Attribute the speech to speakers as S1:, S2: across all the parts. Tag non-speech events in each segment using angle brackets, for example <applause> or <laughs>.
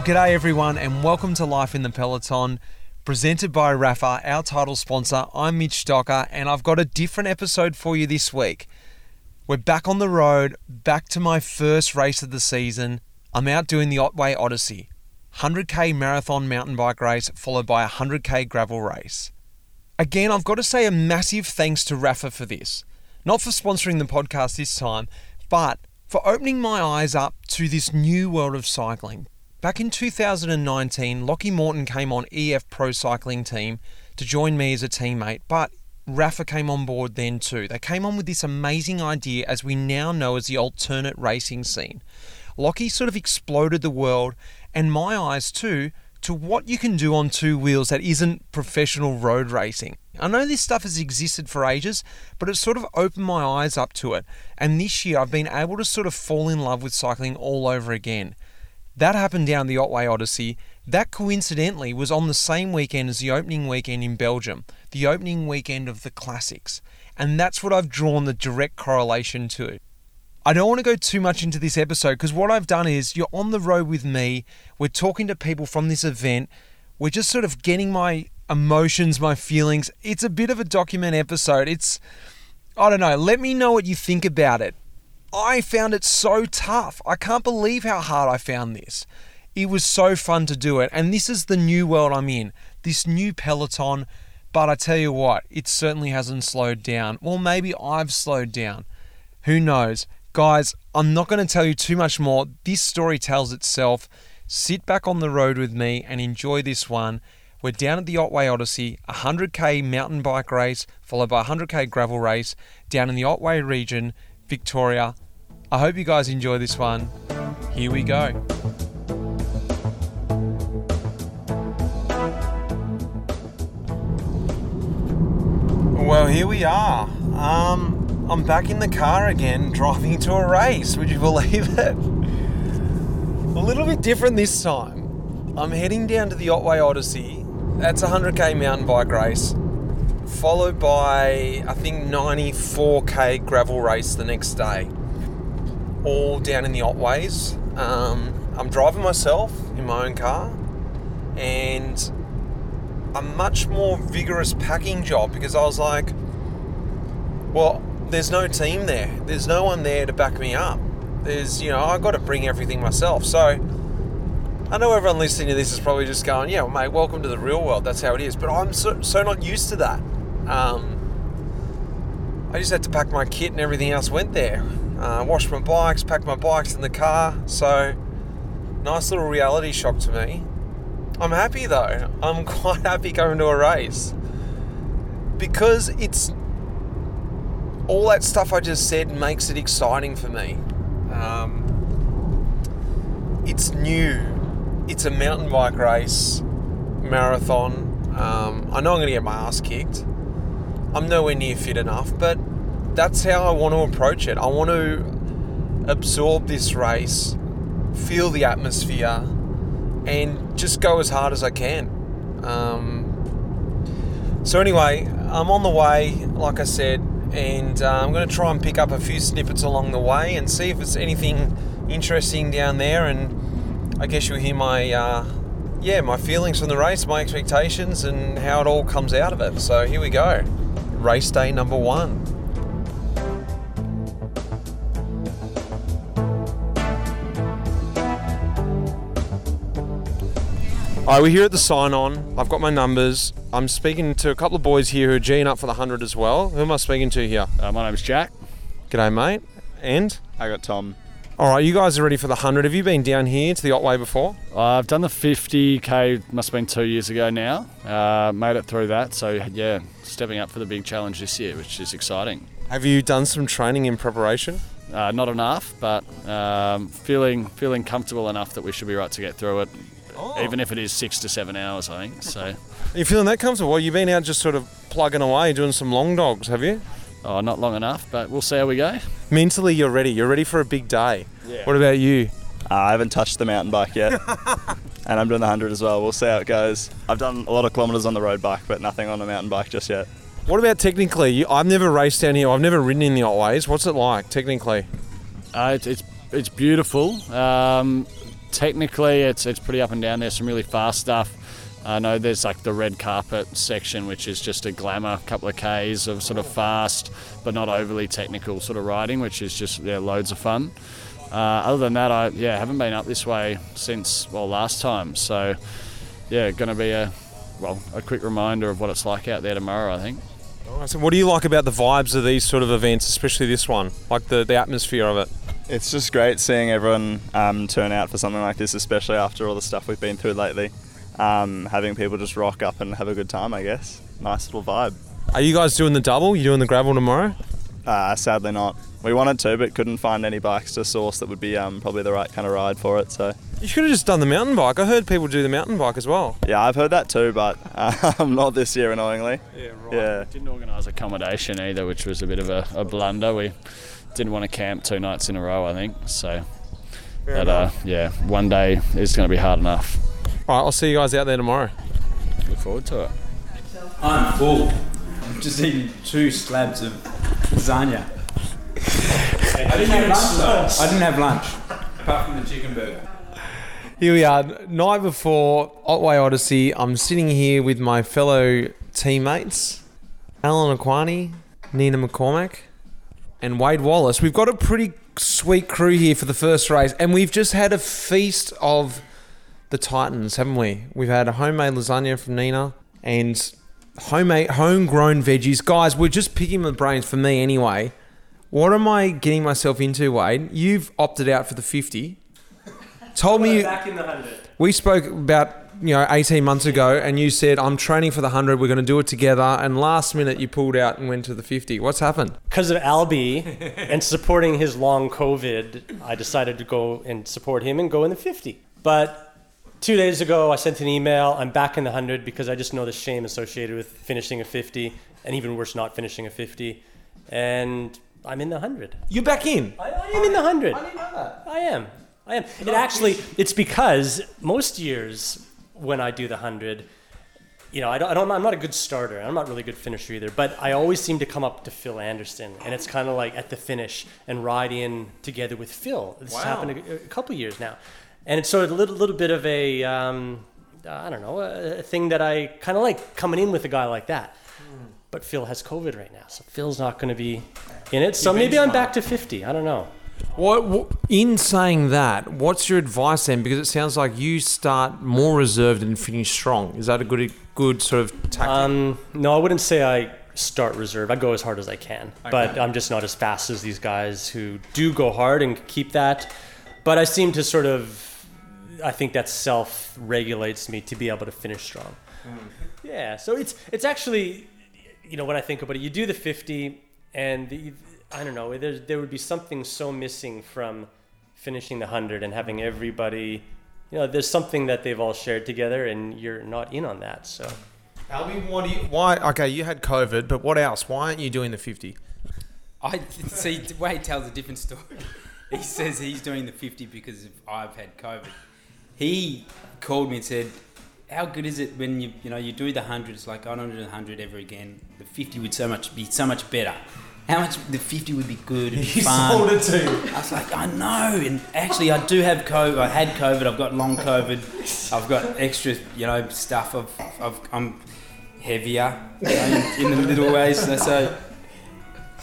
S1: Well, g'day everyone, and welcome to Life in the Peloton, presented by Rapha, our title sponsor. I'm Mitch Docker, and I've got a different episode for you this week. We're back on the road, back to my first race of the season. I'm out doing the Otway Odyssey, 100k marathon mountain bike race, followed by a 100k gravel race. Again, I've got to say a massive thanks to Rapha for this. Not for sponsoring the podcast this time, but for opening my eyes up to this new world of cycling. Back in 2019, Lockie Morton came on EF Pro Cycling Team to join me as a teammate, but Rapha came on board then too. They came on with this amazing idea, as we now know as the alternate racing scene. Lockie sort of exploded the world and my eyes too to what you can do on two wheels that isn't professional road racing. I know this stuff has existed for ages, but it sort of opened my eyes up to it. And this year I've been able to sort of fall in love with cycling all over again. That happened down the Otway Odyssey. That coincidentally was on the same weekend as the opening weekend in Belgium, the opening weekend of the Classics. And that's what I've drawn the direct correlation to. I don't want to go too much into this episode because what I've done is you're on the road with me, we're talking to people from this event, we're just sort of getting my emotions, my feelings. It's a bit of a document episode. It's, I don't know, let me know what you think about it. I found it so tough. I can't believe how hard I found this. It was so fun to do it, and this is the new world I'm in, this new peloton. But I tell you what, it certainly hasn't slowed down. Well, maybe I've slowed down. Who knows? Guys, I'm not going to tell you too much more. This story tells itself. Sit back on the road with me and enjoy this one. We're down at the Otway Odyssey, a 100k mountain bike race, followed by a 100k gravel race down in the Otway region, Victoria. I hope you guys enjoy this one. Here we go. Well, here we are. Um, I'm back in the car again, driving to a race. Would you believe <laughs> it? A little bit different this time. I'm heading down to the Otway Odyssey. That's a 100k mountain bike race, followed by I think 94k gravel race the next day. All down in the Otways. Um, I'm driving myself in my own car, and a much more vigorous packing job because I was like, well, there's no team there. There's no one there to back me up. There's, you know, I've got to bring everything myself. So I know everyone listening to this is probably just going, yeah, mate, welcome to the real world. That's how it is. But I'm so, so not used to that. Um, I just had to pack my kit and everything else went there. Uh, wash my bikes, packed my bikes in the car. So nice little reality shock to me. I'm happy though. I'm <laughs> quite happy going to a race because it's all that stuff I just said makes it exciting for me. Um, it's new. It's a mountain bike race, marathon. Um, I know I'm going to get my ass kicked. I'm nowhere near fit enough, but that's how I want to approach it. I want to absorb this race, feel the atmosphere, and just go as hard as I can. Um, so, anyway, I'm on the way, like I said, and uh, I'm going to try and pick up a few snippets along the way and see if it's anything interesting down there. And I guess you'll hear my, uh, yeah, my feelings from the race, my expectations, and how it all comes out of it. So, here we go. Race day number one. All right, we're here at the sign on. I've got my numbers. I'm speaking to a couple of boys here who are G'ing up for the 100 as well. Who am I speaking to here?
S2: Uh, my name's Jack.
S1: G'day, mate. And?
S3: I got Tom.
S1: All right, you guys are ready for the 100. Have you been down here to the Otway before?
S2: I've done the 50k, must have been two years ago now. Uh, made it through that, so yeah, stepping up for the big challenge this year, which is exciting.
S1: Have you done some training in preparation?
S2: Uh, not enough, but um, feeling feeling comfortable enough that we should be right to get through it,
S1: Oh.
S2: even if it is six to seven hours, I think. So,
S1: Are you feeling that comfortable? Well, you've been out just sort of plugging away, doing some long dogs, have you?
S2: oh, not long enough, but we'll see how we go.
S1: Mentally, you're ready. You're ready for a big day.
S2: Yeah.
S1: What about you?
S3: Uh, I haven't touched the mountain bike yet, <laughs> and I'm doing the 100 as well. We'll see how it goes. I've done a lot of kilometres on the road bike, but nothing on a mountain bike just yet.
S1: What about technically? You, I've never raced down here. I've never ridden in the Otways. What's it like technically?
S2: Uh, it's, it's it's beautiful. Um, technically, it's it's pretty up and down. There's some really fast stuff. I know there's like the red carpet section, which is just a glamour, couple of Ks of sort of fast, but not overly technical sort of riding, which is just yeah, loads of fun. Uh, other than that, I yeah haven't been up this way since well last time. So yeah, going to be a well a quick reminder of what it's like out there tomorrow. I think.
S1: So what do you like about the vibes of these sort of events, especially this one? Like the, the atmosphere of it?
S3: It's just great seeing everyone um, turn out for something like this, especially after all the stuff we've been through lately. Um, having people just rock up and have a good time, I guess. Nice little vibe.
S1: Are you guys doing the double? You doing the gravel tomorrow?
S3: Uh, sadly not. We wanted to, but couldn't find any bikes to source that would be um, probably the right kind of ride for it. So
S1: You should have just done the mountain bike. I heard people do the mountain bike as well.
S3: yeah, I've heard that too, but <laughs> um, not this year, annoyingly.
S1: Yeah, right.
S3: Yeah.
S2: Didn't organise accommodation either, which was a bit of a, a blunder. We didn't want to camp two nights in a row, I think. So, but uh, yeah, one day is going to be hard enough.
S1: All right, I'll see you guys out there tomorrow.
S2: Look forward to it.
S4: I'm full. I'm just eating two slabs of lasagna. <laughs> I didn't have lunch though. I didn't have lunch, apart from the chicken burger.
S1: Here we are, night before Otway Odyssey. I'm sitting here with my fellow teammates, Alan Aquani, Nina McCormack, and Wade Wallace. We've got a pretty sweet crew here for the first race, and we've just had a feast of the Titans, haven't we? We've had a homemade lasagna from Nina and homemade, homegrown veggies. Guys, we're just picking the brains for me anyway. What am I getting myself into, Wade? You've opted out for the 50. Told me
S5: back in the hundred.
S1: we spoke about you know 18 months ago and you said i'm training for the 100 we're going to do it together and last minute you pulled out and went to the 50 what's happened
S5: Because of Albie and supporting his long COVID, I decided to go and support him and go in the 50. But two days ago, I sent an email. I'm back in the 100 because I just know the shame associated with finishing a 50, and even worse, not finishing a 50. And I'm in the 100.
S1: you're back in
S5: I, I am in the 100. I didn't know that. I am. I am. It actually, it's because most years when I do the 100, you know, I don't, I don't, I'm not a good starter. I'm not really a good finisher either. But I always seem to come up to Phil Anderson, and it's kind of like at the finish and ride in together with Phil. This has happened a, a couple years now, and it's sort of a little, little bit of a, um, I don't know, a, a thing that I kind of like coming in with a guy like that. But Phil has COVID right now, so Phil's not going to be in it. So maybe I'm back to 50. I don't know.
S1: What, what in saying that what's your advice then because it sounds like you start more reserved and finish strong is that a good good sort of tactic
S5: Um, no, I wouldn't say I start reserve. I go as hard as I can, but I'm just not as fast as these guys who do go hard and keep that. But I seem to sort of, I think that self regulates me to be able to finish strong. Yeah, so it's it's actually, you know, when I think about it, you do the 50, and the, I don't know, there there would be something so missing from finishing the 100 and having everybody. You know, there's something that they've all shared together, and you're not in on that. So,
S1: Albie, why do you why okay you had covid but what else why aren't you doing the 50
S4: I see. Wade tells a different story. <laughs> He says he's doing the 50 because of, I've had COVID. He called me and said, "How good is it when you you know you do the hundred? It's like I don't do the hundred ever again. The 50 would so much be so much better. How much the 50 would be good and <laughs> fun."
S1: it to
S4: I was like, I know, and actually, I do have COVID. I had COVID. I've got long COVID. I've got extra, you know, stuff. I've, I've, I'm heavier you know, in, in the little ways. So, so,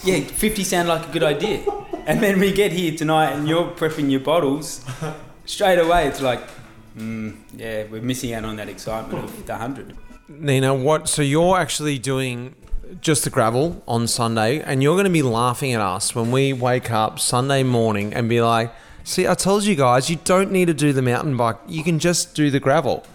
S4: yeah, 50 sounded like a good idea. And then we get here tonight, and you're prepping your bottles. Straight away, it's like, mm, yeah, we're missing out on that excitement of the hundred.
S1: Nina, what? So you're actually doing just the gravel on Sunday, and you're going to be laughing at us when we wake up Sunday morning and be like, "See, I told you guys, you don't need to do the mountain bike. You can just do the gravel."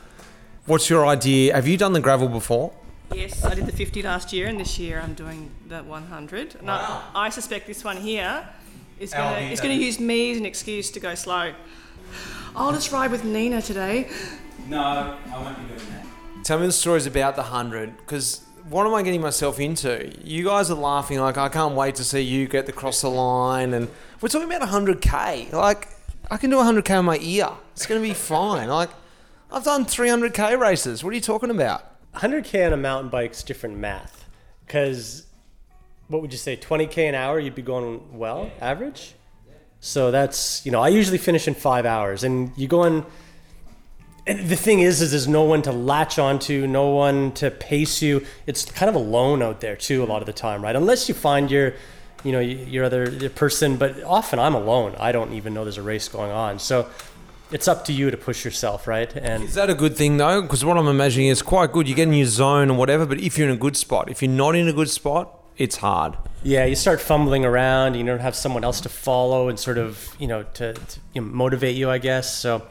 S1: What's your idea? Have you done the gravel before?
S6: Yes, I did the 50 last year, and this year I'm doing the 100. And I, I suspect this one here is going to is going to use me as an excuse to go slow. I'll just ride with Nina today.
S4: No, I won't be doing that.
S1: Tell me the stories about the hundred, because what am I getting myself into? You guys are laughing like I can't wait to see you get across the line, and we're talking about hundred k. Like I can do hundred k on my ear. It's going to be <laughs> fine. Like I've done three hundred k races. What are you talking about?
S5: 100k on a mountain bike's different math because what would you say 20k an hour you'd be going well average So that's you know I usually finish in five hours, and you go in. And the thing is, is there's no one to latch onto, no one to pace you. It's kind of alone out there too, a lot of the time, right? Unless you find your, you know, your other your person. But often I'm alone. I don't even know there's a race going on. So it's up to you to push yourself, right? And
S1: Is that a good thing though? Because what I'm imagining is quite good. You get in your zone and whatever, but if you're in a good spot, if you're not in a good spot, it's hard.
S5: Yeah, you start fumbling around. You don't have someone else to follow and sort of, you know, to, to you know, motivate you, I guess. So,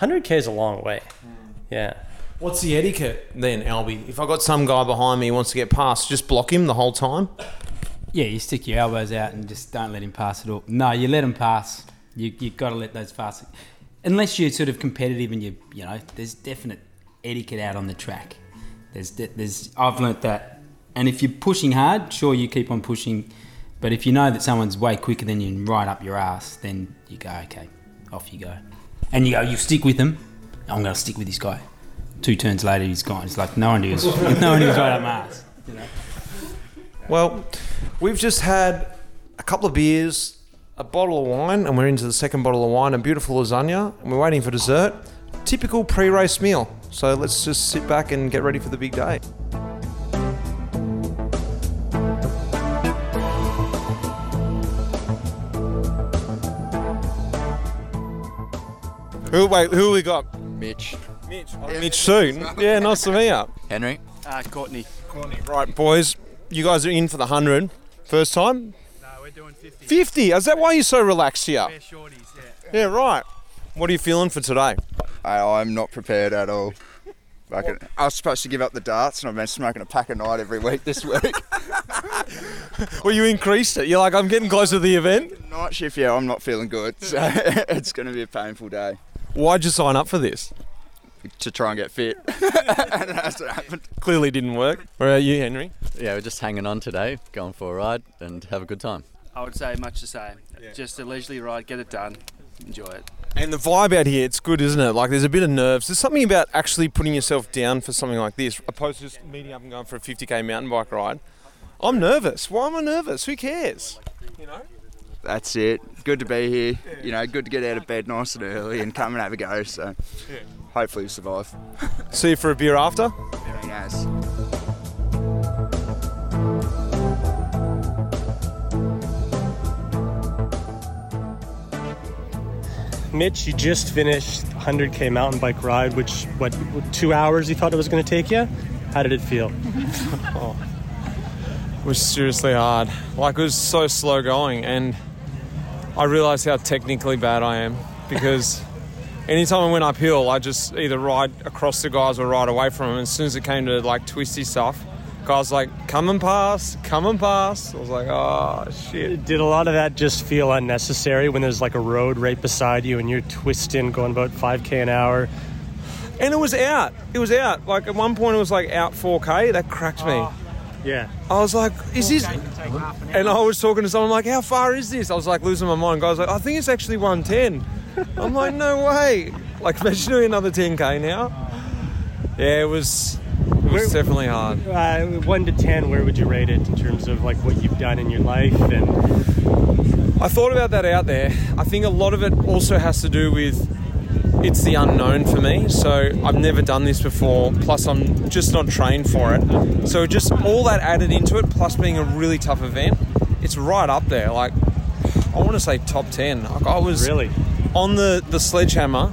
S5: 100k is a long way. Mm. Yeah.
S1: What's the etiquette then, Albie? If I got some guy behind me who wants to get past, just block him the whole time.
S4: Yeah, you stick your elbows out and just don't let him pass at all. No, you let him pass. You you got to let those pass. Unless you're sort of competitive and you you know, there's definite etiquette out on the track. There's de- there's I've learnt that. And if you're pushing hard, sure you keep on pushing. But if you know that someone's way quicker than you and right up your ass, then you go okay, off you go. And you go, you stick with them. I'm going to stick with this guy. Two turns later, he's gone. It's like no one knew. <laughs> no one knew right up my ass. You know?
S1: Well, we've just had a couple of beers, a bottle of wine, and we're into the second bottle of wine, and beautiful lasagna, and we're waiting for dessert. Typical pre race meal. So let's just sit back and get ready for the big day. Who, wait, who we got?
S7: Mitch.
S1: Mitch. Mitch soon. <laughs> Yeah, nice to meet you.
S7: Henry.
S8: Uh, Courtney. Courtney.
S1: Right, boys, you guys are in for the 100. First time?
S8: No, we're doing 50.
S1: 50. Is that why you're so relaxed here?
S8: We're shorties, yeah.
S1: Yeah, right. What are you feeling for today?
S7: I, I'm not prepared at all. Fucking, I was supposed to give up the darts and I've been smoking a pack a night every week this week. <laughs>
S1: Well, you increased it. You're like, I'm getting closer to the event.
S7: Night shift, yeah, I'm not feeling good. So <laughs> it's going to be a painful day
S1: Why'd you sign up for this?
S7: to try and get fit. and it hasn't happened.
S1: Clearly didn't work. Where are you, Henry?
S9: Yeah, we're just hanging on today, going for a ride and have a good time.
S8: I would say much the same. Just a leisurely ride, get it done, enjoy it.
S1: And the vibe out here, it's good, isn't it? Like, there's a bit of nerves. There's something about actually putting yourself down for something like this, opposed to just meeting up and going for a 50k mountain bike ride. I'm nervous. Why am I nervous? Who cares? You know?
S7: That's it. Good to be here. You know, good to get out of bed nice and early and come and have a go. So hopefully we survive. <laughs>
S1: See you for a beer after.
S7: Very nice.
S5: Mitch, you just finished 100k mountain bike ride, which what two hours you thought it was going to take you? How did it feel? <laughs> Oh.
S1: It was seriously hard. Like, it was so slow going, and I realised how technically bad I am because anytime I went uphill, I just either ride across the guys or ride away from them. And As soon as it came to like twisty stuff, guys like, come and pass, come and pass. I was like, oh shit.
S5: Did a lot of that just feel unnecessary when there's like a road right beside you and you're twisting, going about 5k an hour?
S1: And it was out. It was out. Like at one point, it was like out 4k. That cracked me. Ah.
S5: Yeah.
S1: I was like, is this? And I was talking to someone like, how far is this? I was like losing my mind. Guys like, I think it's actually 110. I'm like, no way. Like, <laughs> imagine doing another 10k now. Yeah, it was. It was
S5: Where-
S1: definitely hard.
S5: Uh, one to ten, where would you rate it in terms of like what you've done in your life and
S1: I thought about that out there. I think a lot of it also has to do with it's the unknown for me. So I've never done this before. Plus, I'm just not trained for it. So just all that added into it, plus being a really tough event, it's right up there. Like I want to say top ten. Like I was
S5: really?
S1: on the the sledgehammer.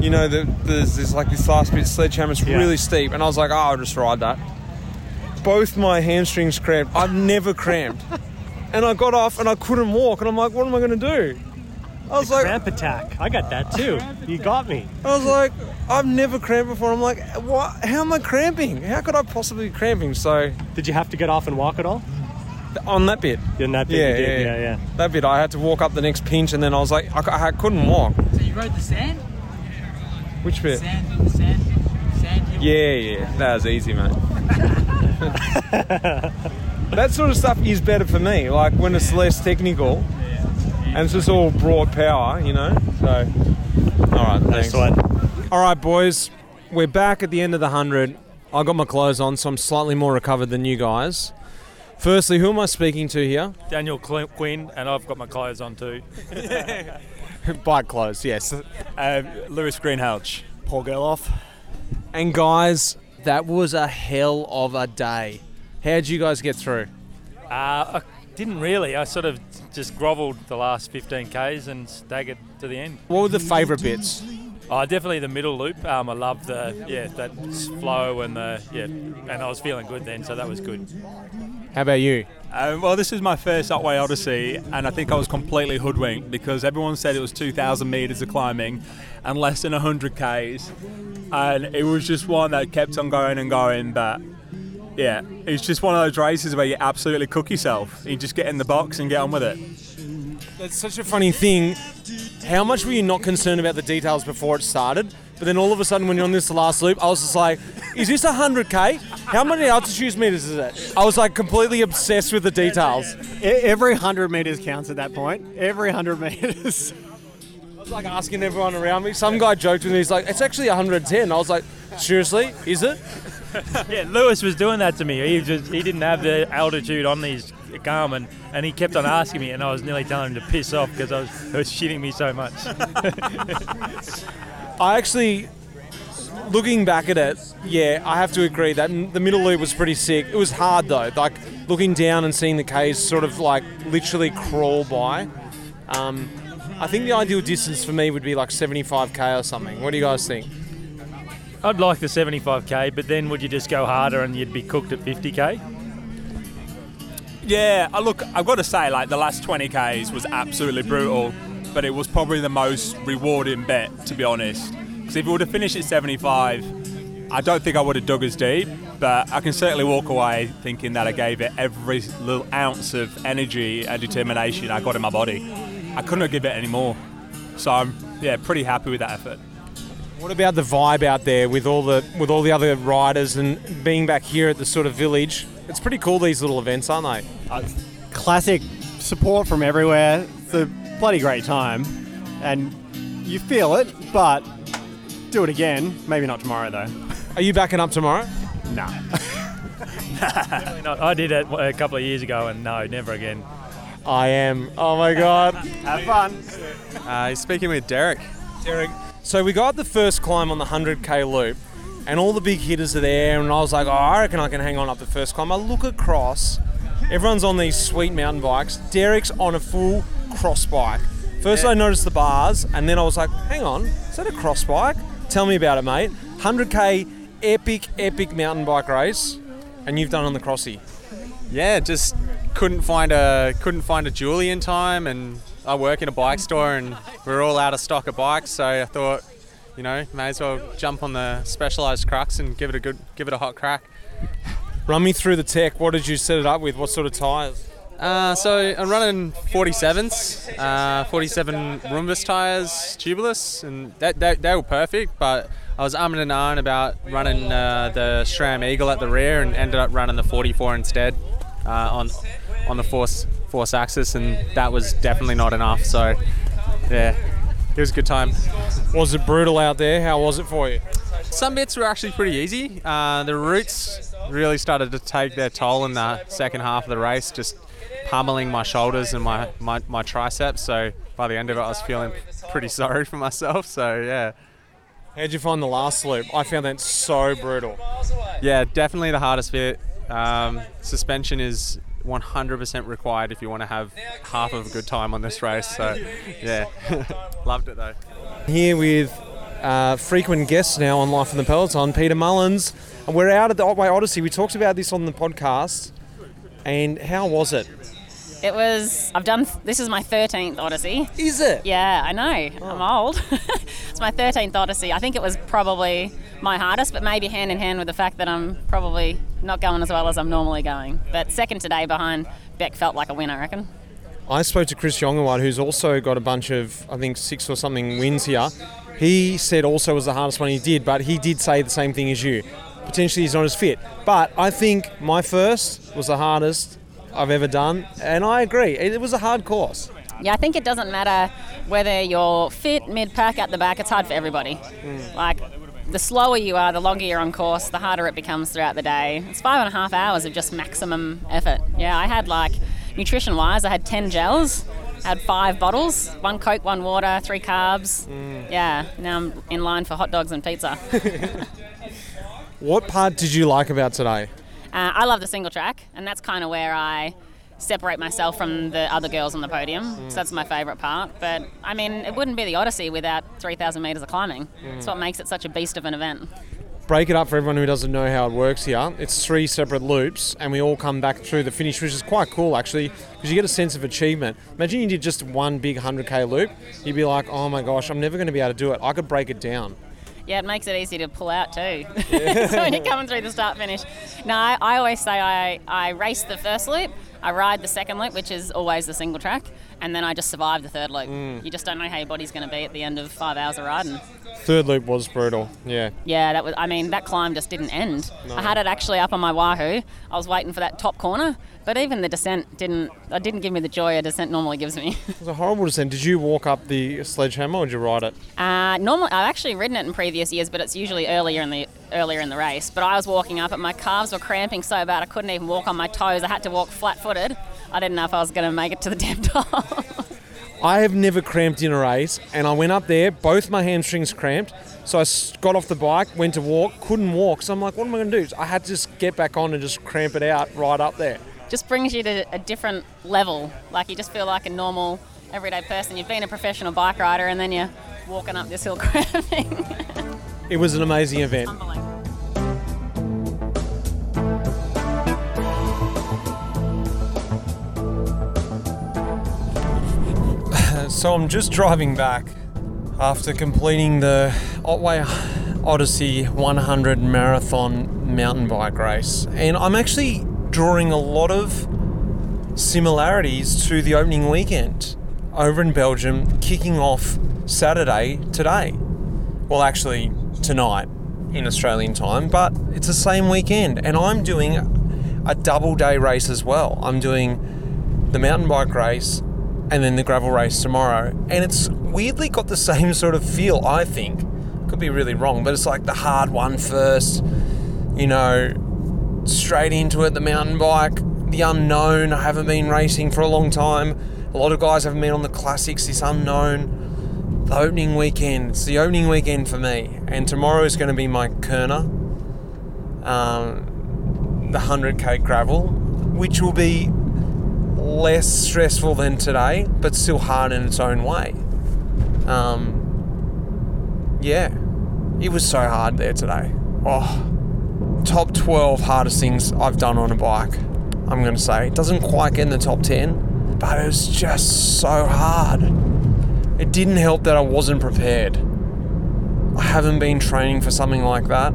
S1: You know, the, there's, there's like this last bit of sledgehammer. It's
S5: Yeah.
S1: really steep, and I was like, oh, I'll just ride that. Both my hamstrings cramped. I've never cramped, <laughs> and I got off and I couldn't walk, and I'm like, what am I going to do? I was like,
S5: cramp attack? I got that too. You got me.
S1: I was like, I've never cramped before. I'm like, what? How am I cramping? How could I possibly be cramping? So
S5: Did you have to get off and walk at all?
S1: on that bit,
S5: In that bit
S1: yeah,
S5: you did,
S1: yeah,
S5: yeah, yeah.
S1: that bit, I had to walk up the next pinch, and then I was like, I, I couldn't walk.
S10: So you rode the sand?
S1: Which bit?
S10: Sand, the sand, sand hill?
S1: Yeah, yeah, that was easy, mate. <laughs> that sort of stuff is better for me. Like when it's less technical, and it's just all broad power, you know. So, all right,
S5: Nice
S1: thanks.
S5: one.
S1: All right, boys, we're back at the end of the hundred. I got my clothes on, so I'm slightly more recovered than you guys. Firstly, who am I speaking to here?
S11: Daniel Quinn, and I've got my clothes on too. <laughs>
S12: Bike clothes, yes. Uh, Lewis Greenhalgh. Paul Gerloff.
S1: And guys, that was a hell of a day. How'd you guys get through?
S11: Uh, I didn't really. I sort of just grovelled the last 15 k's and staggered to the end.
S1: What were the favourite bits?
S11: Oh, definitely the middle loop. Um, I love the yeah that flow and the yeah, and I was feeling good then, so that was good.
S1: How about you?
S12: Um, well, this is my first Otway Odyssey, and I think I was completely hoodwinked because everyone said it was 2,000 metres of climbing and less than 100 k's, and it was just one that kept on going and going. But yeah, it's just one of those races where you absolutely cook yourself. You just get in the box and get on with it.
S1: That's such a funny thing. How much were you not concerned about the details before it started? But then all of a sudden, when you're on this last loop, I was just like, is this 100k? How many altitude meters is it? I was like completely obsessed with the details.
S13: Every 100 metres counts at that point. Every 100 metres. <laughs>
S1: I was like asking everyone around me. Some guy joked with me, he's like, it's actually 110. I was like, seriously? Is it? <laughs>
S11: yeah, Lewis was doing that to me. He just he didn't have the altitude on his Garmin, and he kept on asking me, and I was nearly telling him to piss off because I was was shitting me so much. <laughs>
S1: I actually, looking back at it, yeah, I have to agree that the middle loop was pretty sick. It was hard though, like looking down and seeing the K's sort of like literally crawl by. Um, I think the ideal distance for me would be like 75k or something. What do you guys think?
S11: I'd like the 75k, but then would you just go harder and you'd be cooked at 50k?
S12: Yeah, I look, I've got to say, like the last 20 k's was absolutely brutal, but it was probably the most rewarding bet, to be honest. Because if we would have finished at 75, I don't think I would have dug as deep, but I can certainly walk away thinking that I gave it every little ounce of energy and determination I got in my body. I couldn't have given it any more. So I'm, yeah, pretty happy with that effort.
S1: What about the vibe out there with all the with all the other riders and being back here at the sort of village? It's pretty cool these little events, aren't they?
S13: Uh, classic support from everywhere. It's a bloody great time. And you feel it, but do it again. Maybe not tomorrow, though.
S1: Are you backing up tomorrow?
S13: Nah. <laughs>
S11: Not. I did it a couple of years ago, and no, never again.
S1: I am. Oh my god.
S13: Have fun.
S14: Uh, speaking with Derek.
S1: Derek. So we got the first climb on the 100k loop, and all the big hitters are there, and I was like, oh, I reckon I can hang on up the first climb. I look across, everyone's on these sweet mountain bikes. Derek's on a full cross bike. First, I noticed the bars, and then I was like, hang on, is that a cross bike? Tell me about it, mate. 100k epic, epic mountain bike race, and you've done on the crossy.
S14: Yeah, just couldn't find a couldn't find a Julie in time, and I work in a bike store, and we're all out of stock of bikes. So I thought, you know, may as well jump on the specialized crux and give it a good, give it a hot crack.
S1: Run me through the tech. What did you set it up with? What sort of tyres?
S14: Uh, so I'm running 47s, uh, 47 Rumbus tires, tubeless, and that, that they were perfect. But I was umming and ahhing about running uh, the SRAM Eagle at the rear, and ended up running the 44 instead uh, on on the force Force AXS, and that was definitely not enough. So yeah, it was a good time.
S1: Was it brutal out there? How was it for you?
S14: Some bits were actually pretty easy. Uh, the routes really started to take their toll in the second half of the race, just pummeling my shoulders and my, my, my triceps. So by the end of it, I was feeling pretty <laughs> sorry for myself. So yeah.
S1: How'd you find the last loop? I found that so brutal.
S14: Yeah, definitely the hardest bit. Um, suspension is 100% required if you want to have half of a good time on this race. So yeah, <laughs> loved it though.
S1: Here with uh, frequent guests now on Life in the Peloton, Peta Mullens. And we're out at the Otway Odyssey. We talked about this on the podcast. And how was it?
S15: It was. I've done. This is my 13th Odyssey.
S1: Is it?
S15: Yeah, I know. I'm old. <laughs> it's my 13th Odyssey. I think it was probably my hardest, but maybe hand in hand with the fact that I'm probably not going as well as I'm normally going. But second today behind Beck felt like a win, I reckon.
S1: I spoke to Chris Jongewaard, who's also got a bunch of, I think, six or something wins here. He said also was the hardest one he did, but he did say the same thing as you. Potentially he's not as fit. But I think my first was the hardest I've ever done, and I agree. It was a hard course.
S15: Yeah, I think it doesn't matter whether you're fit, mid pack, at the back. It's hard for everybody. Hmm. Like, the slower you are, the longer you're on course, the harder it becomes throughout the day. It's five and a half hours of just maximum effort. Yeah, I had like nutrition wise, I had 10 gels, had five bottles, one Coke, one water, three carbs. Yeah, now I'm in line for hot dogs and pizza. <laughs>
S1: What part did you like about today?
S15: Uh, I love the single track, and that's kind of where I separate myself from the other girls on the podium. So mm. that's my favourite part. But I mean, it wouldn't be the Odyssey without 3,000 metres of climbing. That's what mm. makes it such a beast of an event.
S1: Break it up for everyone who doesn't know how it works here. It's three separate loops, and we all come back through the finish, which is quite cool actually, because you get a sense of achievement. Imagine you did just one big 100k loop, you'd be like, oh my gosh, I'm never going to be able to do it. I could break it down.
S15: Yeah, it makes it easy to pull out too. <laughs> so when you're coming through the start finish. No, I, I always say I, I race the first loop, I ride the second loop, which is always the single track, and then I just survived the third loop.
S1: Mm.
S15: You just don't know how your body's going to be at the end of five hours of riding.
S1: Third loop was brutal, yeah.
S15: Yeah, that was. I mean, that climb just didn't end.
S1: No.
S15: I had it actually up on my wahoo. I was waiting for that top corner, but even the descent didn't. It didn't give me the joy a descent normally gives me. <laughs>
S1: It was a horrible descent. Did you walk up the sledgehammer or did you ride it?
S15: Uh, normally, I've actually ridden it in previous years, but it's usually earlier in the earlier in the race. But I was walking up, and my calves were cramping so bad I couldn't even walk on my toes. I had to walk flat-footed. I didn't know if I was going to make it to the damn top. <laughs>
S1: I have never cramped in a race, and I went up there, both my hamstrings cramped. So I got off the bike, went to walk, couldn't walk. So I'm like, what am I going to do? So I had to just get back on and just cramp it out right up there.
S15: just brings you to a different level. Like you just feel like a normal, everyday person. You've been a professional bike rider, and then you're walking up this hill <laughs> cramping.
S1: It was an amazing event. So I'm just driving back after completing the Otway Odyssey 100 marathon mountain bike race. And I'm actually drawing a lot of similarities to the opening weekend over in Belgium, kicking off Saturday today. Well, actually, tonight in Australian time, but it's the same weekend. And I'm doing a double day race as well. I'm doing the mountain bike race and then the gravel race tomorrow. And it's weirdly got the same sort of feel, I think. Could be really wrong, but it's like the hard one first, you know, straight into it, the mountain bike, the unknown. I haven't been racing for a long time. A lot of guys haven't been on the classics, this unknown. The opening weekend, it's the opening weekend for me. And tomorrow is going to be my Kuurne, um, the 100k gravel, which will be less stressful than today, but still hard in its own way. Um, yeah, it was so hard there today. Oh, top 12 hardest things I've done on a bike. I'm going to say it doesn't quite get in the top 10, but it was just so hard. It didn't help that I wasn't prepared. I haven't been training for something like that.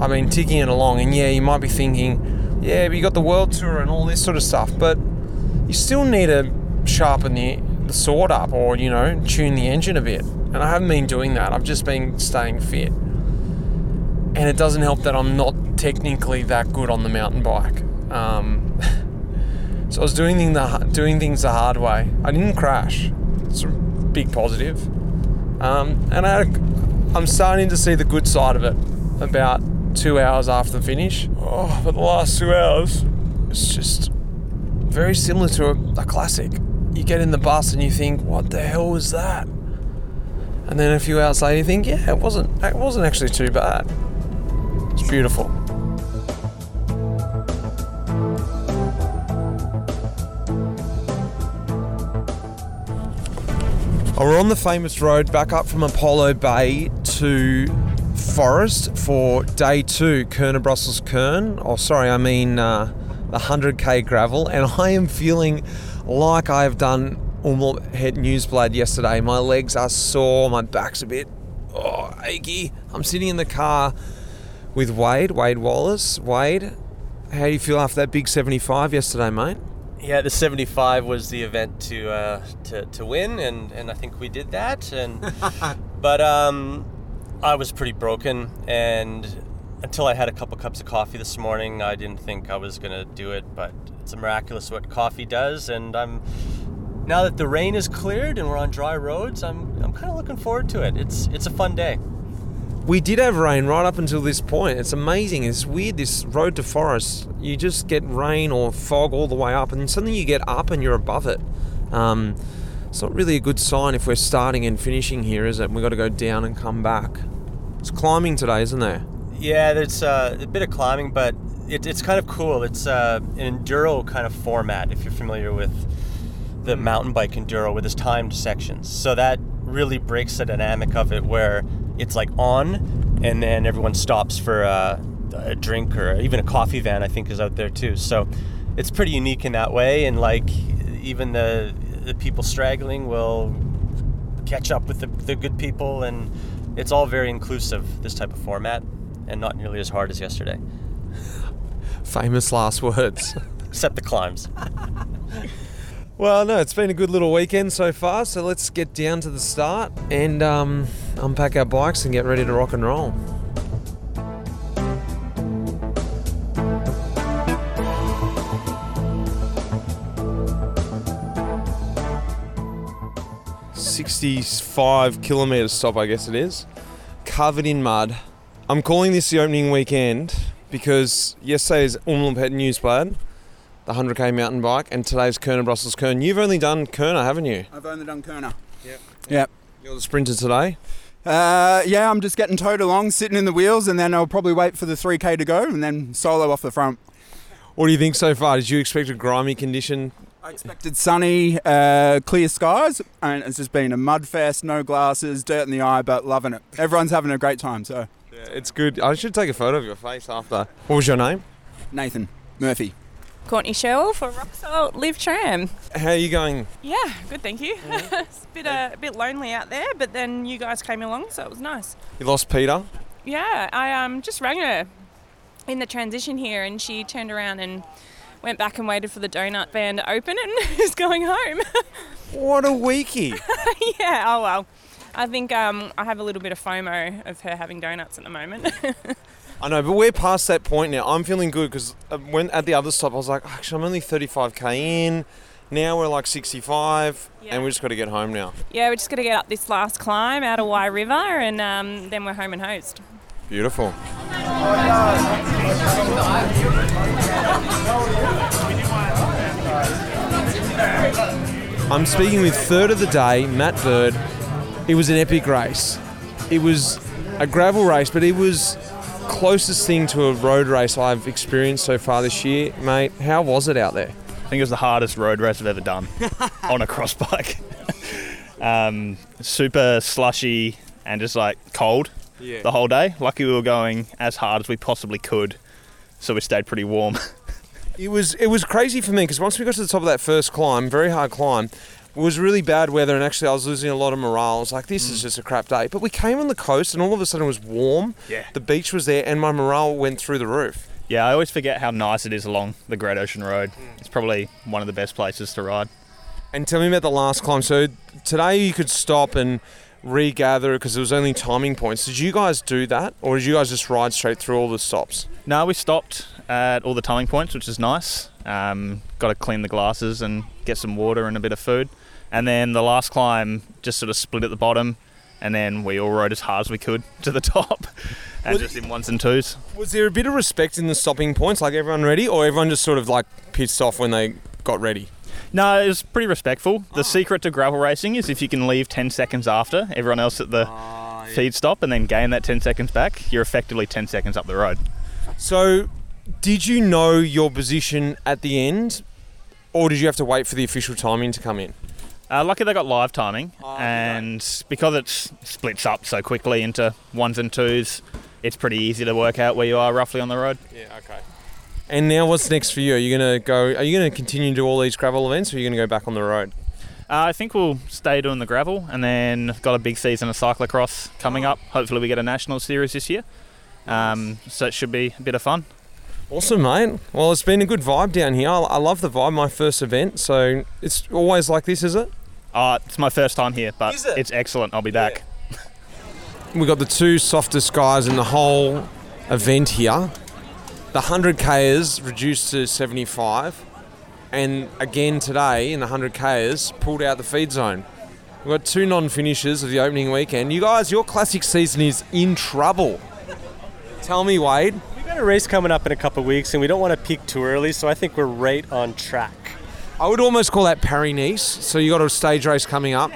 S1: I've been ticking it along, and yeah, you might be thinking, yeah, but you got the world tour and all this sort of stuff, but you still need to sharpen the, the sword up or, you know, tune the engine a bit. And I haven't been doing that. I've just been staying fit. And it doesn't help that I'm not technically that good on the mountain bike. Um, <laughs> so I was doing, the, doing things the hard way. I didn't crash. It's a big positive. Um, and I I'm starting to see the good side of it about two hours after the finish. Oh, but the last two hours, it's just very similar to a, a classic. You get in the bus and you think, "What the hell was that?" And then a few hours later, you think, "Yeah, it wasn't. It wasn't actually too bad. It's beautiful." Oh, We're on the famous road back up from Apollo Bay to Forrest for day two, Kuurne Brussels Kuurne. Oh, sorry, I mean uh, the 100k gravel, and I am feeling like I've done Omloop Het Nieuwsblad yesterday. My legs are sore, my back's a bit oh, achy. I'm sitting in the car with Wade, Wade Wallace. Wade, how do you feel after that big 75 yesterday, mate?
S16: Yeah, the 75 was the event to uh, to, to win, and, and I think we did that. And <laughs> but um, I was pretty broken, and until I had a couple cups of coffee this morning, I didn't think I was gonna do it. But it's miraculous what coffee does, and I'm now that the rain is cleared and we're on dry roads, I'm I'm kind of looking forward to it. It's it's a fun day.
S1: we did have rain right up until this point. It's amazing. It's weird. This road to Forrest, you just get rain or fog all the way up, and suddenly you get up and you're above it. Um, it's not really a good sign if we're starting and finishing here, is it? We've got to go down and come back. It's climbing today, isn't there?
S5: Yeah, there's uh, a bit of climbing, but it, it's kind of cool. It's uh, an enduro kind of format, if you're familiar with the mountain bike enduro, with its timed sections. So that really breaks the dynamic of it, where it's like on, and then everyone stops for uh, a drink or even a coffee van. I think is out there too. So it's pretty unique in that way, and like even the the people straggling will catch up with the, the good people, and it's all very inclusive. This type of format, and not nearly as hard as yesterday.
S1: Famous last words. <laughs>
S5: Except the climbs. <laughs>
S1: Well, no, it's been a good little weekend so far. So let's get down to the start and um, unpack our bikes and get ready to rock and roll. Sixty-five kilometre stop, I guess it is, covered in mud. I'm calling this the opening weekend because yesterday's Omloop Het Nieuwsblad, the 100k mountain bike, and today's Kuurne Brussels Kuurne. You've only done Kuurne, haven't you?
S7: I've only done Kuurne.
S1: Yep.
S7: Yep.
S1: You're the sprinter today.
S7: Uh, yeah, I'm just getting towed along, sitting in the wheels, and then I'll probably wait for the 3k to go, and then solo off the front.
S1: What do you think so far? Did you expect a grimy condition?
S7: I expected sunny, uh, clear skies, and it's just been a mud fest, no glasses, dirt in the eye, but loving it. Everyone's having a great time, so.
S1: Yeah, it's good. I should take a photo of your face after. What was your name?
S7: Nathan Murphy.
S17: Courtney Sherwell for Rocksalt Live Tram.
S1: How are you going?
S17: Yeah, good, thank you. <laughs> it's a bit, uh, a bit lonely out there, but then you guys came along, so it was nice.
S1: You lost Peter.
S17: Yeah, I um, just rang her in the transition here, and she turned around and went back and waited for the donut van to open and <laughs> is going home. <laughs>
S1: what a weekie!
S17: yeah, oh well. I think um, I have a little bit of FOMO of her having donuts at the moment. <laughs>
S1: I know, but we're past that point now. I'm feeling good because when at the other stop, I was like, actually, I'm only 35k in. Now we're like 65, and we just got to get home now.
S17: yeah, we're just going to get up this last climb out of Wye River, and um, then we're home and host.
S1: Beautiful. I'm speaking with third of the day, Matt Bird. It was an epic race. It was a gravel race, but it was closest thing to a road race I've experienced so far this year, mate. How was it out there?
S18: I think it was the hardest road race I've ever done <laughs> on a cross bike. <laughs> um, super slushy and just like cold
S1: Yeah.
S18: the whole day. Lucky we were going as hard as we possibly could, so we stayed pretty warm. <laughs>
S1: It was it was crazy for me because once we got to the top of that first climb, very hard climb, it was really bad weather and actually I was losing a lot of morale. I was like, this is just a crap day. But we came on the coast and all of a sudden it was warm.
S18: Yeah.
S1: The beach was there and my morale went through the roof.
S18: yeah, I always forget how nice it is along the Great Ocean Road. It's probably one of the best places to ride.
S1: And tell me about the last climb. So today you could stop and regather because there was only timing points. Did you guys do that, or did you guys just ride straight through all the stops?
S18: No, we stopped at all the timing points, which is nice. Um, got to clean the glasses and get some water and a bit of food. And then the last climb just sort of split at the bottom, and then we all rode as hard as we could <laughs> to the top, and
S1: Well,
S18: just in ones and twos.
S1: Was there a bit of respect in the stopping points, like everyone ready, or everyone just sort of like pissed off when they got ready?
S18: No, it was pretty respectful. The secret to gravel racing is if you can leave 10 seconds after everyone else at the ah, feed stop and then gain that 10 seconds back, you're effectively 10 seconds up the road.
S1: So, did you know your position at the end, or did you have to wait for the official timing to come in?
S18: Uh, lucky they got live timing, and because it splits up so quickly into ones and twos, it's pretty easy to work out where you are roughly on the road.
S1: Yeah, okay. And now, what's next for you? Are you gonna go? Are you gonna continue to do all these gravel events, or are you gonna go back on the road?
S18: Uh, I think we'll stay doing the gravel, and then got a big season of cyclocross coming up. Hopefully, we get a national series this year, um, so it should be a bit of fun.
S1: Awesome, mate. Well, it's been a good vibe down here. I, I love the vibe. My first event, so it's always like this, is it?
S18: Uh, it's my first time here, but it's excellent. I'll be back.
S1: We've got the two softest guys in the whole event here. The 100kers reduced to 75, and again today in the 100kers pulled out the feed zone. We've got two non-finishers of the opening weekend. You guys, your classic season is in trouble. Tell me, Wade.
S5: We got a race coming up in a couple of weeks, and we don't want to peak too early, so I think we're right on track.
S1: I would almost call that Paris Nice. So you got a stage race coming up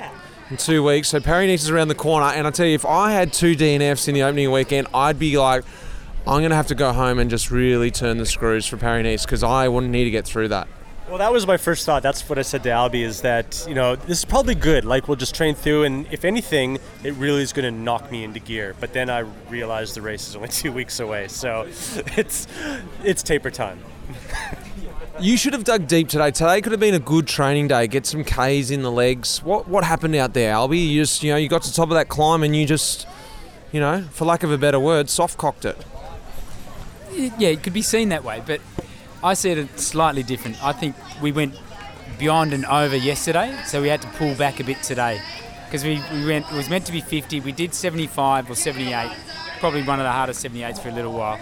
S1: in two weeks. So Paris Nice is around the corner, and I tell you, if I had two DNFs in the opening weekend, I'd be like, I'm gonna have to go home and just really turn the screws for Paris Nice because I wouldn't need to get through that.
S5: Well, that was my first thought. That's what I said to Albie is that, you know, this is probably good. Like, we'll just train through, and if anything, it really is going to knock me into gear. But then I realized the race is only <laughs> two weeks away, so <laughs> it's it's taper time.
S1: You should have dug deep today. Today could have been a good training day. Get some K's in the legs. What what happened out there, Albie? You just you know you got to the top of that climb and you just you know, for lack of a better word, soft cocked it.
S4: Yeah, it could be seen that way, but I see it slightly different. I think we went beyond and over yesterday, so we had to pull back a bit today because we, we went. It was meant to be 50. We did 75 or 78. Probably one of the hardest 78s for a little while.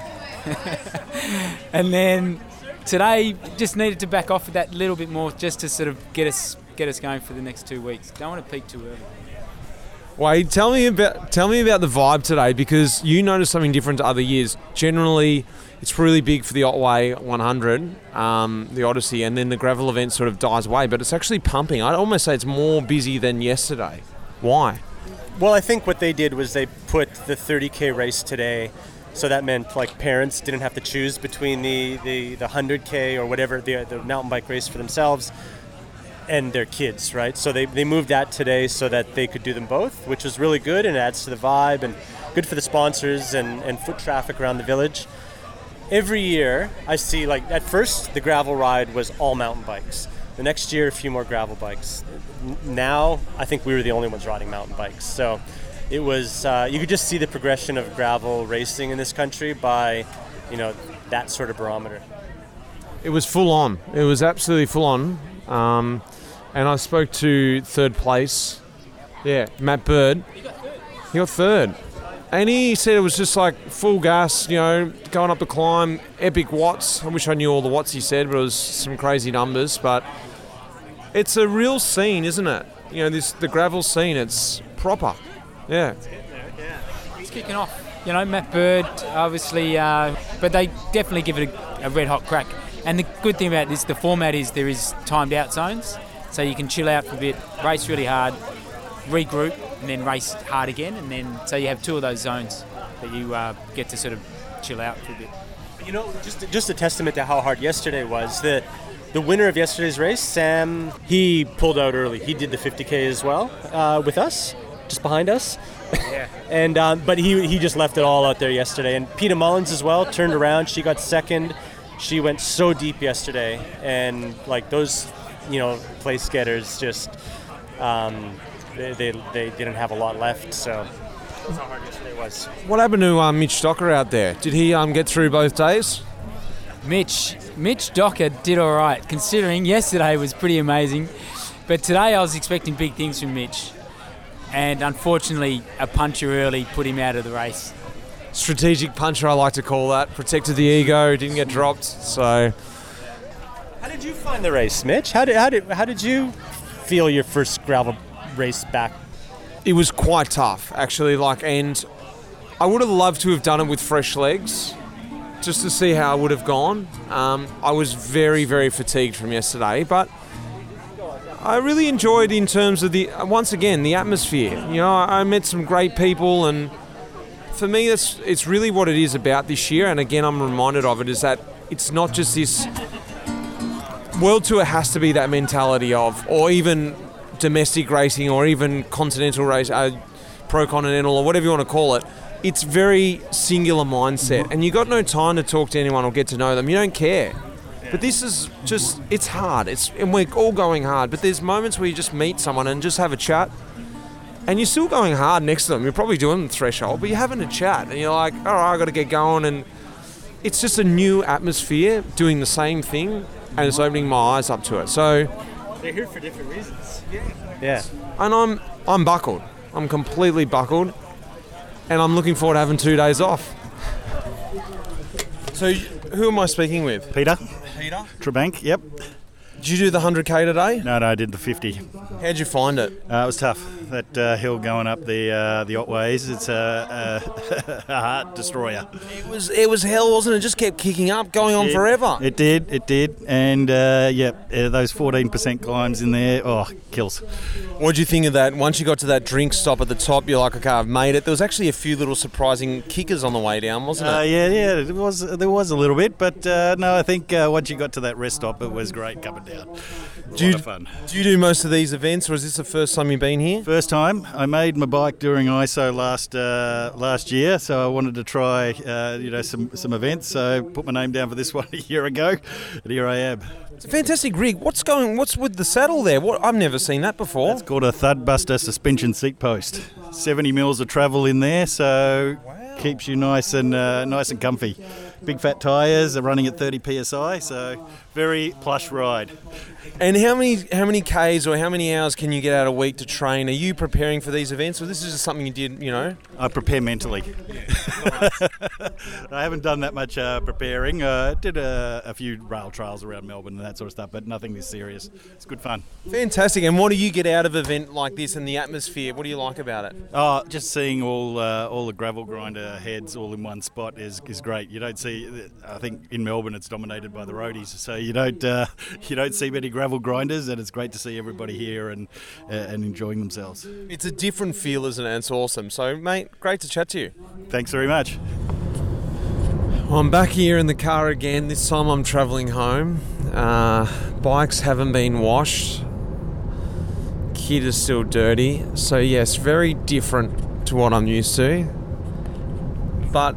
S4: <laughs> and then today just needed to back off that little bit more just to sort of get us get us going for the next two weeks. Don't want to peak too early.
S1: Wade, tell me about tell me about the vibe today because you noticed something different to other years. Generally, it's really big for the Otway 100, um, the Odyssey, and then the gravel event sort of dies away. But it's actually pumping. I'd almost say it's more busy than yesterday. Why?
S5: Well, I think what they did was they put the 30k race today, so that meant like parents didn't have to choose between the the, the 100k or whatever the the mountain bike race for themselves and their kids, right? So they, they moved that today so that they could do them both, which was really good and adds to the vibe and good for the sponsors and, and foot traffic around the village. Every year, I see like at first the gravel ride was all mountain bikes. The next year, a few more gravel bikes. Now, I think we were the only ones riding mountain bikes. So it was uh, you could just see the progression of gravel racing in this country by, you know, that sort of barometer.
S1: It was full on. It was absolutely full on. Um, and I spoke to third place. Yeah, Matt Bird. He got third. And he said it was just like full gas, you know, going up the climb, epic watts. I wish I knew all the watts he said, but it was some crazy numbers. But it's a real scene, isn't it? You know, this the gravel scene. It's proper. Yeah.
S4: It's kicking off. You know, Matt Bird, obviously, uh, but they definitely give it a, a red hot crack. And the good thing about this, the format is there is timed out zones, so you can chill out for a bit, race really hard, regroup, and then race hard again, and then so you have two of those zones that you uh, get to sort of chill out for a bit.
S5: You know, just just a testament to how hard yesterday was. The the winner of yesterday's race, Sam, he pulled out early. He did the 50k as well uh, with us, just behind us.
S4: Yeah. <laughs>
S5: and um, but he he just left it all out there yesterday. And Peta Mullens as well turned around. She got second. She went so deep yesterday, and like those, you know, place getters just um, they, they they didn't have a lot left. So that's how hard yesterday was.
S1: What happened to um, Mitch Docker out there? Did he um, get through both days?
S4: Mitch, Mitch Docker did all right, considering yesterday was pretty amazing. But today I was expecting big things from Mitch. And unfortunately, a puncher early put him out of the race.
S1: Strategic puncher, I like to call that. Protected the ego, didn't get dropped. So
S5: How did you find the race, Mitch? How did how did how did you feel your first gravel race back?
S1: it was quite tough, actually. Like, and I would have loved to have done it with fresh legs, just to see how I would have gone. Um, I was very, very fatigued from yesterday, but I really enjoyed in terms of the once again the atmosphere. You know, I met some great people, and for me, that's it's really what it is about this year. And again, I'm reminded of it is that it's not just this world tour has to be that mentality of, or even domestic racing, or even continental race, uh, pro continental, or whatever you want to call it. It's very singular mindset, and you got no time to talk to anyone or get to know them. You don't care. But this is just, it's hard. It's, and we're all going hard. But there's moments where you just meet someone and just have a chat. And you're still going hard next to them. You're probably doing the threshold, but you're having a chat. And you're like, all right, i got to get going. And it's just a new atmosphere doing the same thing. And it's opening my eyes up to it. So,
S5: They're here for different reasons.
S1: yeah. Yeah. And I'm, I'm buckled. I'm completely buckled. And I'm looking forward to having two days off. So, who am I speaking with?
S19: Peter.
S1: Peter?
S19: Trebank, yep.
S1: Did you do the 100k today?
S19: No, no, I did the 50.
S1: How'd you find it?
S19: Uh, it was tough. That uh, hill going up the uh, the Otways, it's a, a, <laughs> heart destroyer.
S1: It was it was hell, wasn't it? It just kept kicking up, going on forever.
S19: It did, it did, and uh, yeah, uh, those 14% climbs in there, oh, kills.
S1: What would you think of that? Once you got to that drink stop at the top, you're like, okay, I've made it. There was actually a few little surprising kickers on the way down, wasn't
S19: Uh,
S1: it?
S19: yeah, yeah, it was. There was a little bit, but uh, no, I think uh, once you got to that rest stop, it was great coming down. A
S1: Do you,
S19: fun.
S1: do you do most of these events, or is this the first time you've been here?
S19: First time. I made my bike during ISO last uh, last year, so I wanted to try, uh, you know, some some events. So put my name down for this <laughs> one a year ago, and here I am.
S1: It's a fantastic rig. What's going? What's with the saddle there? What? I've never seen that before.
S19: It's called a Thudbuster suspension seat post. 70 mils of travel in there, so keeps you nice and uh, nice and comfy. Big fat tyres are running at 30 psi, so very plush ride.
S1: And how many how many k's or how many hours can you get out a week to train? Are you preparing for these events, or this is just something you did? You know,
S19: I prepare mentally. <laughs> I haven't done that much uh, preparing. Uh, did a, a few rail trials around Melbourne and that sort of stuff, but nothing this serious. It's good fun.
S1: fantastic. And what do you get out of an event like this and the atmosphere? What do you like about it?
S19: Oh, just seeing all uh, all the gravel grinder heads all in one spot is, is great. You don't see. I think in Melbourne it's dominated by the roadies, so you don't uh, you don't see many gravel grinders, and it's great to see everybody here and uh, and enjoying themselves.
S1: It's a different feel, isn't it? It's awesome. So, mate, great to chat to you.
S19: Thanks very much.
S1: Well, I'm back here in the car again. This time I'm travelling home. Uh, bikes haven't been washed. Kit is still dirty. So, yes, very different to what I'm used to. But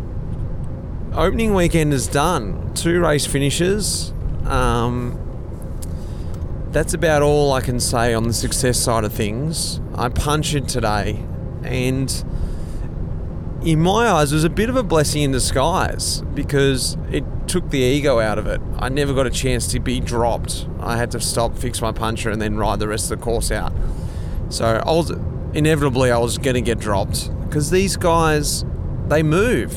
S1: opening weekend is done. Two race finishes. Um, that's about all I can say on the success side of things. I it today, and in my eyes, it was a bit of a blessing in disguise because it took the ego out of it. I never got a chance to be dropped. I had to stop, fix my puncher, and then ride the rest of the course out. So I was inevitably I was going to get dropped because these guys, they move.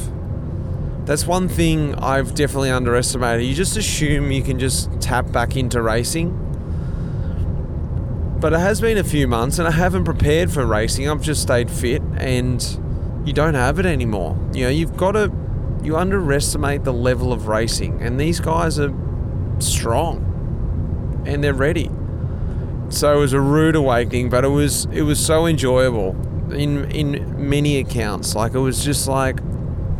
S1: That's one thing I've definitely underestimated. You just assume you can just tap back into racing. But it has been a few months and I haven't prepared for racing. I've just stayed fit and you don't have it anymore. You know, you've got to you underestimate the level of racing and these guys are strong and they're ready. So it was a rude awakening, but it was it was so enjoyable in in many accounts. Like it was just like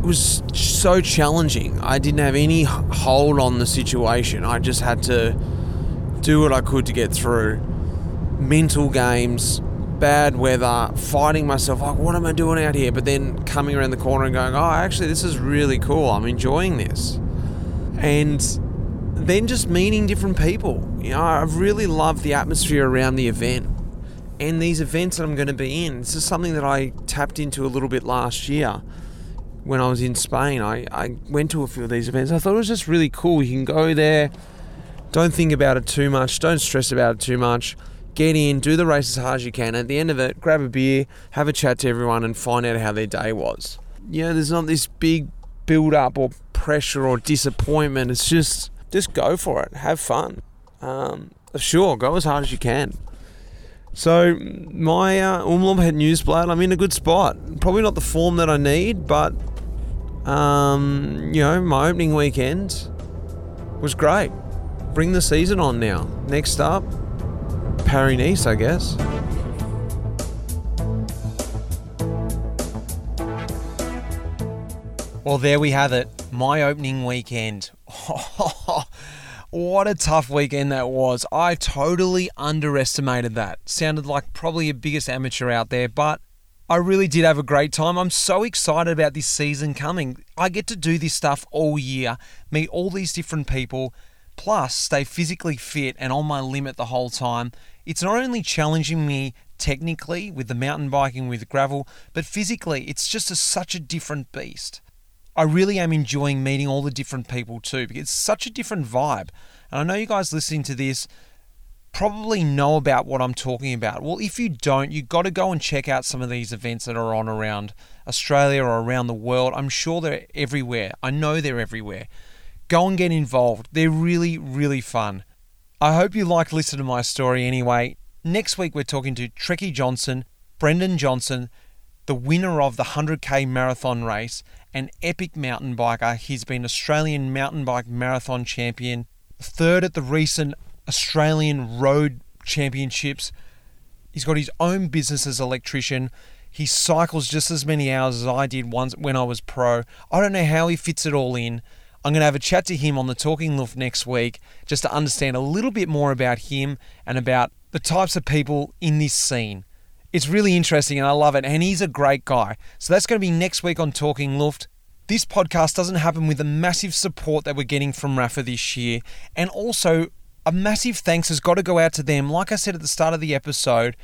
S1: was so challenging. I didn't have any hold on the situation. I just had to do what I could to get through. Mental games, bad weather, fighting myself. Like, what am I doing out here? But then coming around the corner and going, oh, actually, this is really cool. I'm enjoying this. And then just meeting different people. You know, I've really loved the atmosphere around the event and these events that I'm going to be in. This is something that I tapped into a little bit last year when I was in Spain. I, I went to a few of these events. I thought it was just really cool. You can go there, don't think about it too much, don't stress about it too much. Get in, do the race as hard as you can. At the end of it, grab a beer, have a chat to everyone, and find out how their day was. You know, there's not this big build up or pressure or disappointment. It's just, just go for it, have fun. Um, sure, go as hard as you can. So my uh, Omloop Het Nieuwsblad, I'm in a good spot. Probably not the form that I need, but um, you know, my opening weekend was great. Bring the season on now. Next up, Paris Nice, I guess. Well, there we have it. My opening weekend. <laughs> what a tough weekend that was. I totally underestimated that. Sounded like probably the biggest amateur out there, but I really did have a great time. I'm so excited about this season coming. I get to do this stuff all year, meet all these different people, plus stay physically fit and on my limit the whole time. It's not only challenging me technically with the mountain biking with gravel, but physically, it's just a, such a different beast. I really am enjoying meeting all the different people too because it's such a different vibe. And I know you guys listening to this probably know about what I'm talking about. Well, if you don't, you've got to go and check out some of these events that are on around Australia or around the world. I'm sure they're everywhere. I know they're everywhere. Go and get involved. They're really, really fun. I hope you like listening to my story anyway. Next week, we're talking to Trekkie Johnson, Brendan Johnson, the winner of the 100k marathon race, an epic mountain biker. He's been Australian mountain bike marathon champion, third at the recent Australian Road Championships. He's got his own business as electrician. He cycles just as many hours as I did once when I was pro. I don't know how he fits it all in. I'm going to have a chat to him on the Talking Luft next week just to understand a little bit more about him and about the types of people in this scene. It's really interesting and I love it. And he's a great guy. So that's going to be next week on Talking Luft. This podcast doesn't happen with the massive support that we're getting from Rapha this year. And also, a massive thanks has got to go out to them, like I said at the start of the episode,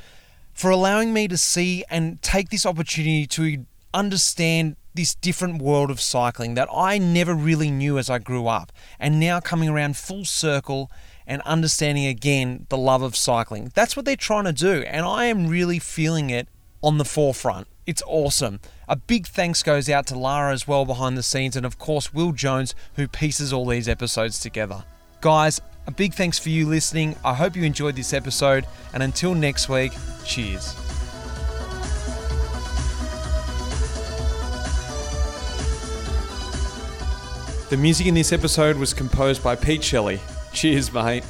S1: for allowing me to see and take this opportunity to understand this different world of cycling that I never really knew as I grew up. And now coming around full circle and understanding again the love of cycling. That's what they're trying to do, and I am really feeling it on the forefront. It's awesome. A big thanks goes out to Lara as well behind the scenes, and of course, Will Jones, who pieces all these episodes together. Guys, a big thanks for you listening. I hope you enjoyed this episode, and until next week, cheers. The music in this episode was composed by Pete Shelley. Cheers, mate.